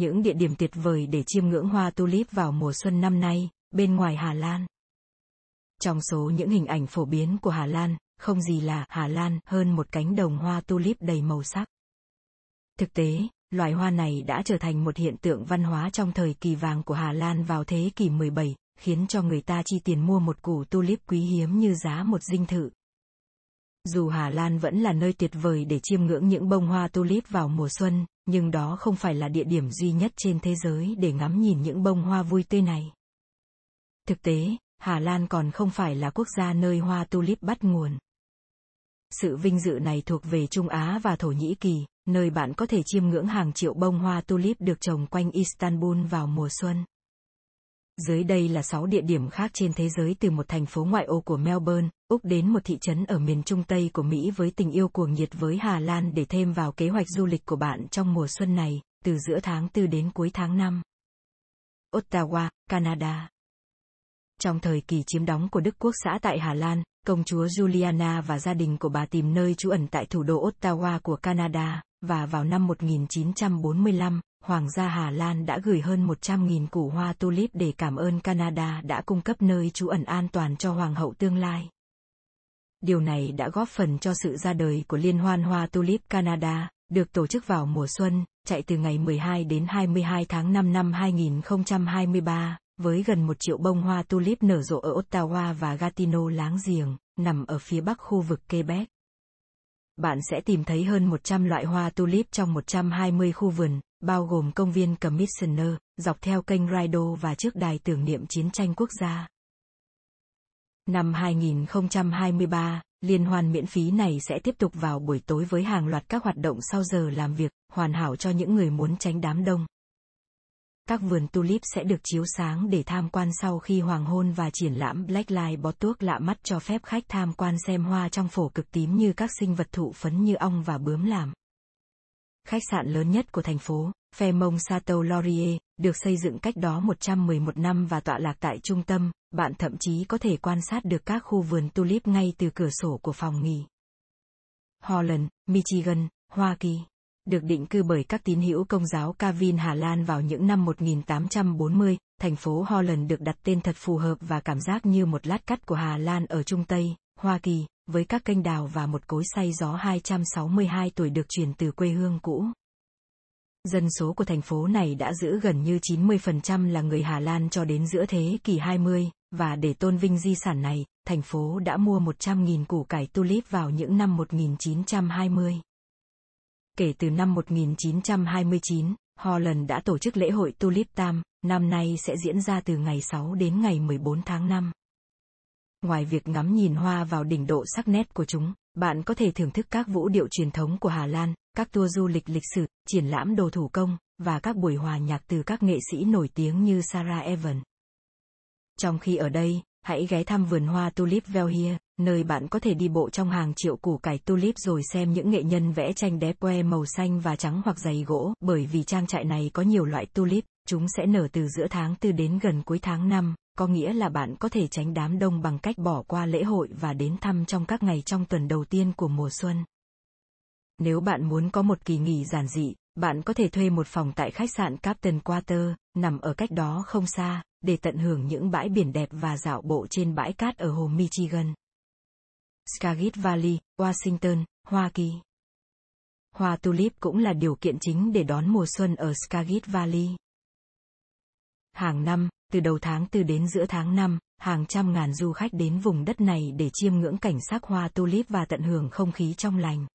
những địa điểm tuyệt vời để chiêm ngưỡng hoa tulip vào mùa xuân năm nay, bên ngoài Hà Lan. Trong số những hình ảnh phổ biến của Hà Lan, không gì là Hà Lan hơn một cánh đồng hoa tulip đầy màu sắc. Thực tế, loài hoa này đã trở thành một hiện tượng văn hóa trong thời kỳ vàng của Hà Lan vào thế kỷ 17, khiến cho người ta chi tiền mua một củ tulip quý hiếm như giá một dinh thự. Dù Hà Lan vẫn là nơi tuyệt vời để chiêm ngưỡng những bông hoa tulip vào mùa xuân, nhưng đó không phải là địa điểm duy nhất trên thế giới để ngắm nhìn những bông hoa vui tươi này. Thực tế, Hà Lan còn không phải là quốc gia nơi hoa tulip bắt nguồn. Sự vinh dự này thuộc về Trung Á và Thổ Nhĩ Kỳ, nơi bạn có thể chiêm ngưỡng hàng triệu bông hoa tulip được trồng quanh Istanbul vào mùa xuân. Dưới đây là 6 địa điểm khác trên thế giới từ một thành phố ngoại ô của Melbourne, Úc đến một thị trấn ở miền trung Tây của Mỹ với tình yêu cuồng nhiệt với Hà Lan để thêm vào kế hoạch du lịch của bạn trong mùa xuân này, từ giữa tháng 4 đến cuối tháng 5. Ottawa, Canada Trong thời kỳ chiếm đóng của Đức Quốc xã tại Hà Lan, công chúa Juliana và gia đình của bà tìm nơi trú ẩn tại thủ đô Ottawa của Canada, và vào năm 1945, Hoàng gia Hà Lan đã gửi hơn 100.000 củ hoa tulip để cảm ơn Canada đã cung cấp nơi trú ẩn an toàn cho Hoàng hậu tương lai. Điều này đã góp phần cho sự ra đời của Liên hoan Hoa Tulip Canada, được tổ chức vào mùa xuân, chạy từ ngày 12 đến 22 tháng 5 năm 2023, với gần một triệu bông hoa tulip nở rộ ở Ottawa và Gatineau láng giềng, nằm ở phía bắc khu vực Quebec. Bạn sẽ tìm thấy hơn 100 loại hoa tulip trong 120 khu vườn, bao gồm công viên Commissioner, dọc theo kênh Rideau và trước đài tưởng niệm chiến tranh quốc gia. Năm 2023, liên hoan miễn phí này sẽ tiếp tục vào buổi tối với hàng loạt các hoạt động sau giờ làm việc, hoàn hảo cho những người muốn tránh đám đông. Các vườn tulip sẽ được chiếu sáng để tham quan sau khi hoàng hôn và triển lãm Black Light bó tuốc lạ mắt cho phép khách tham quan xem hoa trong phổ cực tím như các sinh vật thụ phấn như ong và bướm làm. Khách sạn lớn nhất của thành phố, Fairmont Chateau Laurier, được xây dựng cách đó 111 năm và tọa lạc tại trung tâm, bạn thậm chí có thể quan sát được các khu vườn tulip ngay từ cửa sổ của phòng nghỉ. Holland, Michigan, Hoa Kỳ được định cư bởi các tín hữu công giáo Calvin Hà Lan vào những năm 1840, thành phố Holland được đặt tên thật phù hợp và cảm giác như một lát cắt của Hà Lan ở Trung Tây, Hoa Kỳ, với các kênh đào và một cối xay gió 262 tuổi được truyền từ quê hương cũ. Dân số của thành phố này đã giữ gần như 90% là người Hà Lan cho đến giữa thế kỷ 20, và để tôn vinh di sản này, thành phố đã mua 100.000 củ cải tulip vào những năm 1920. Kể từ năm 1929, Holland đã tổ chức lễ hội Tulip Tam, năm nay sẽ diễn ra từ ngày 6 đến ngày 14 tháng 5. Ngoài việc ngắm nhìn hoa vào đỉnh độ sắc nét của chúng, bạn có thể thưởng thức các vũ điệu truyền thống của Hà Lan, các tour du lịch lịch sử, triển lãm đồ thủ công, và các buổi hòa nhạc từ các nghệ sĩ nổi tiếng như Sarah Evan. Trong khi ở đây, hãy ghé thăm vườn hoa Tulip Velhia, nơi bạn có thể đi bộ trong hàng triệu củ cải tulip rồi xem những nghệ nhân vẽ tranh đẹp que màu xanh và trắng hoặc giày gỗ, bởi vì trang trại này có nhiều loại tulip, chúng sẽ nở từ giữa tháng 4 đến gần cuối tháng 5, có nghĩa là bạn có thể tránh đám đông bằng cách bỏ qua lễ hội và đến thăm trong các ngày trong tuần đầu tiên của mùa xuân. Nếu bạn muốn có một kỳ nghỉ giản dị, bạn có thể thuê một phòng tại khách sạn Captain Quarter, nằm ở cách đó không xa, để tận hưởng những bãi biển đẹp và dạo bộ trên bãi cát ở hồ Michigan. Skagit Valley, Washington, Hoa Kỳ. Hoa tulip cũng là điều kiện chính để đón mùa xuân ở Skagit Valley. Hàng năm, từ đầu tháng 4 đến giữa tháng 5, hàng trăm ngàn du khách đến vùng đất này để chiêm ngưỡng cảnh sắc hoa tulip và tận hưởng không khí trong lành.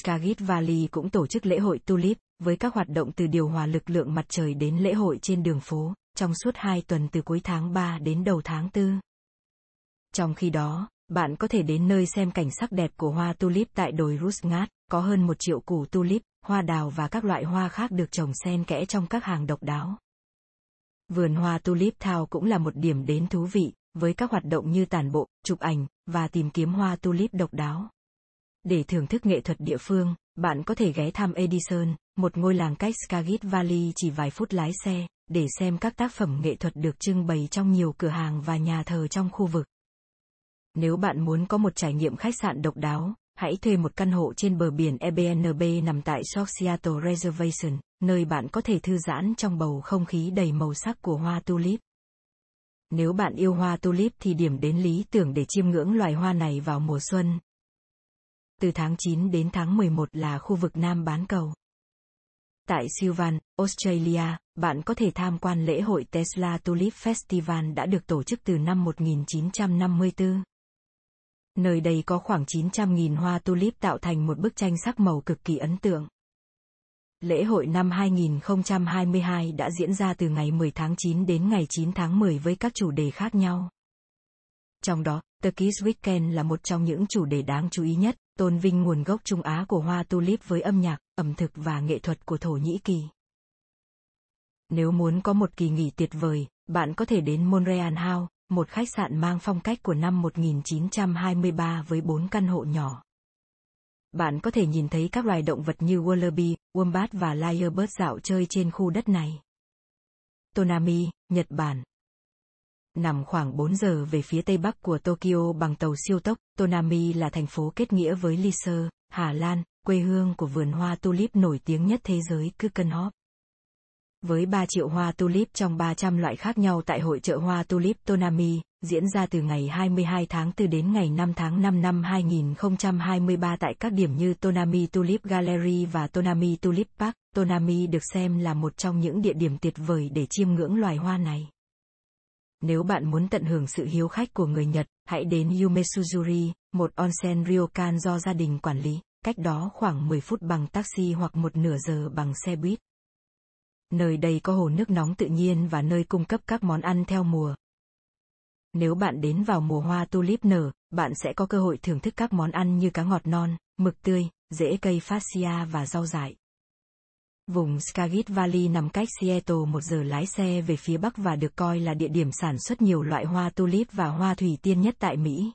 Skagit Valley cũng tổ chức lễ hội tulip, với các hoạt động từ điều hòa lực lượng mặt trời đến lễ hội trên đường phố, trong suốt hai tuần từ cuối tháng 3 đến đầu tháng 4. Trong khi đó, bạn có thể đến nơi xem cảnh sắc đẹp của hoa tulip tại đồi Rusngat, có hơn một triệu củ tulip, hoa đào và các loại hoa khác được trồng xen kẽ trong các hàng độc đáo. Vườn hoa Tulip thao cũng là một điểm đến thú vị, với các hoạt động như tản bộ, chụp ảnh, và tìm kiếm hoa tulip độc đáo. Để thưởng thức nghệ thuật địa phương, bạn có thể ghé thăm Edison, một ngôi làng cách Skagit Valley chỉ vài phút lái xe, để xem các tác phẩm nghệ thuật được trưng bày trong nhiều cửa hàng và nhà thờ trong khu vực. Nếu bạn muốn có một trải nghiệm khách sạn độc đáo, hãy thuê một căn hộ trên bờ biển Airbnb nằm tại South Seattle Reservation, nơi bạn có thể thư giãn trong bầu không khí đầy màu sắc của hoa tulip. Nếu bạn yêu hoa tulip thì điểm đến lý tưởng để chiêm ngưỡng loài hoa này vào mùa xuân. Từ tháng 9 đến tháng 11 là khu vực Nam bán cầu. Tại Sylvan, Australia, bạn có thể tham quan lễ hội Tesla Tulip Festival đã được tổ chức từ năm 1954. Nơi đây có khoảng 900.000 hoa tulip tạo thành một bức tranh sắc màu cực kỳ ấn tượng. Lễ hội năm 2022 đã diễn ra từ ngày 10 tháng 9 đến ngày 9 tháng 10 với các chủ đề khác nhau. Trong đó, Turkish Weekend là một trong những chủ đề đáng chú ý nhất, tôn vinh nguồn gốc Trung Á của hoa tulip với âm nhạc, ẩm thực và nghệ thuật của Thổ Nhĩ Kỳ. Nếu muốn có một kỳ nghỉ tuyệt vời, bạn có thể đến Montreal House, một khách sạn mang phong cách của năm 1923 với bốn căn hộ nhỏ. Bạn có thể nhìn thấy các loài động vật như wallaby, wombat và lyrebird dạo chơi trên khu đất này. Tonami, Nhật Bản Nằm khoảng 4 giờ về phía tây bắc của Tokyo bằng tàu siêu tốc, Tonami là thành phố kết nghĩa với Lisse, Hà Lan, quê hương của vườn hoa tulip nổi tiếng nhất thế giới Keukenhof. Với 3 triệu hoa tulip trong 300 loại khác nhau tại hội trợ hoa tulip Tonami, diễn ra từ ngày 22 tháng 4 đến ngày 5 tháng 5 năm 2023 tại các điểm như Tonami Tulip Gallery và Tonami Tulip Park. Tonami được xem là một trong những địa điểm tuyệt vời để chiêm ngưỡng loài hoa này. Nếu bạn muốn tận hưởng sự hiếu khách của người Nhật, hãy đến Yumesuzuri, một onsen ryokan do gia đình quản lý, cách đó khoảng 10 phút bằng taxi hoặc một nửa giờ bằng xe buýt. Nơi đây có hồ nước nóng tự nhiên và nơi cung cấp các món ăn theo mùa. Nếu bạn đến vào mùa hoa tulip nở, bạn sẽ có cơ hội thưởng thức các món ăn như cá ngọt non, mực tươi, rễ cây fascia và rau dại. Vùng Skagit Valley nằm cách Seattle một giờ lái xe về phía bắc và được coi là địa điểm sản xuất nhiều loại hoa tulip và hoa thủy tiên nhất tại Mỹ.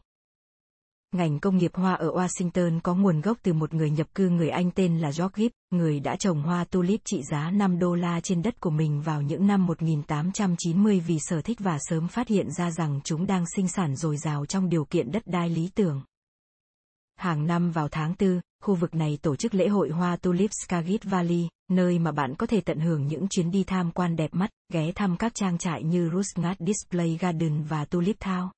Ngành công nghiệp hoa ở Washington có nguồn gốc từ một người nhập cư người Anh tên là George Gibb, người đã trồng hoa tulip trị giá 5 đô la trên đất của mình vào những năm 1890 vì sở thích và sớm phát hiện ra rằng chúng đang sinh sản dồi dào trong điều kiện đất đai lý tưởng. Hàng năm vào tháng 4, khu vực này tổ chức lễ hội hoa tulip Skagit Valley, nơi mà bạn có thể tận hưởng những chuyến đi tham quan đẹp mắt, ghé thăm các trang trại như Rusnat Display Garden và Tulip Town.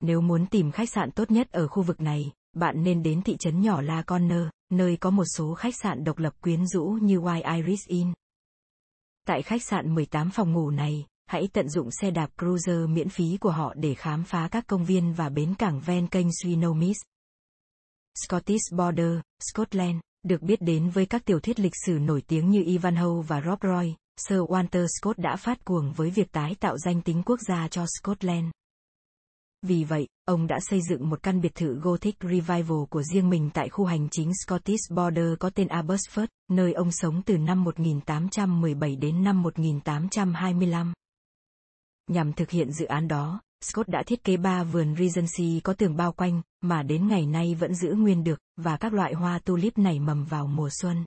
Nếu muốn tìm khách sạn tốt nhất ở khu vực này, bạn nên đến thị trấn nhỏ La Conner, nơi có một số khách sạn độc lập quyến rũ như White Iris Inn. Tại khách sạn 18 phòng ngủ này, hãy tận dụng xe đạp cruiser miễn phí của họ để khám phá các công viên và bến cảng ven kênh Swinomis. Scottish Border, Scotland, được biết đến với các tiểu thuyết lịch sử nổi tiếng như Ivanhoe và Rob Roy, Sir Walter Scott đã phát cuồng với việc tái tạo danh tính quốc gia cho Scotland. Vì vậy, ông đã xây dựng một căn biệt thự Gothic Revival của riêng mình tại khu hành chính Scottish Border có tên Abbotsford, nơi ông sống từ năm 1817 đến năm 1825. Nhằm thực hiện dự án đó, Scott đã thiết kế ba vườn Regency có tường bao quanh, mà đến ngày nay vẫn giữ nguyên được, và các loại hoa tulip nảy mầm vào mùa xuân.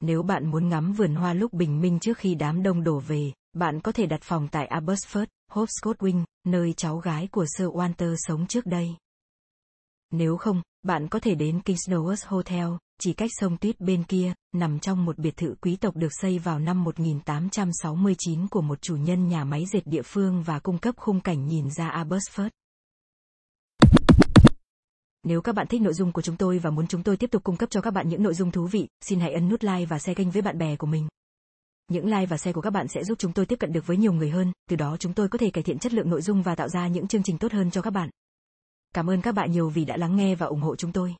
Nếu bạn muốn ngắm vườn hoa lúc bình minh trước khi đám đông đổ về, bạn có thể đặt phòng tại Abbotsford, Hope Scott Wing, nơi cháu gái của Sir Walter sống trước đây. Nếu không, bạn có thể đến Kingsnowers Hotel, chỉ cách sông Tuyết bên kia, nằm trong một biệt thự quý tộc được xây vào năm 1869 của một chủ nhân nhà máy dệt địa phương và cung cấp khung cảnh nhìn ra Abbotsford. Nếu các bạn thích nội dung của chúng tôi và muốn chúng tôi tiếp tục cung cấp cho các bạn những nội dung thú vị, xin hãy ấn nút like và share kênh với bạn bè của mình. Những like và share của các bạn sẽ giúp chúng tôi tiếp cận được với nhiều người hơn, từ đó chúng tôi có thể cải thiện chất lượng nội dung và tạo ra những chương trình tốt hơn cho các bạn. Cảm ơn các bạn nhiều vì đã lắng nghe và ủng hộ chúng tôi.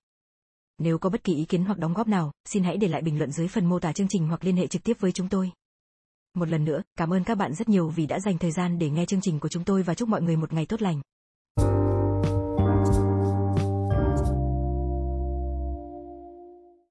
Nếu có bất kỳ ý kiến hoặc đóng góp nào, xin hãy để lại bình luận dưới phần mô tả chương trình hoặc liên hệ trực tiếp với chúng tôi. Một lần nữa, cảm ơn các bạn rất nhiều vì đã dành thời gian để nghe chương trình của chúng tôi và chúc mọi người một ngày tốt lành.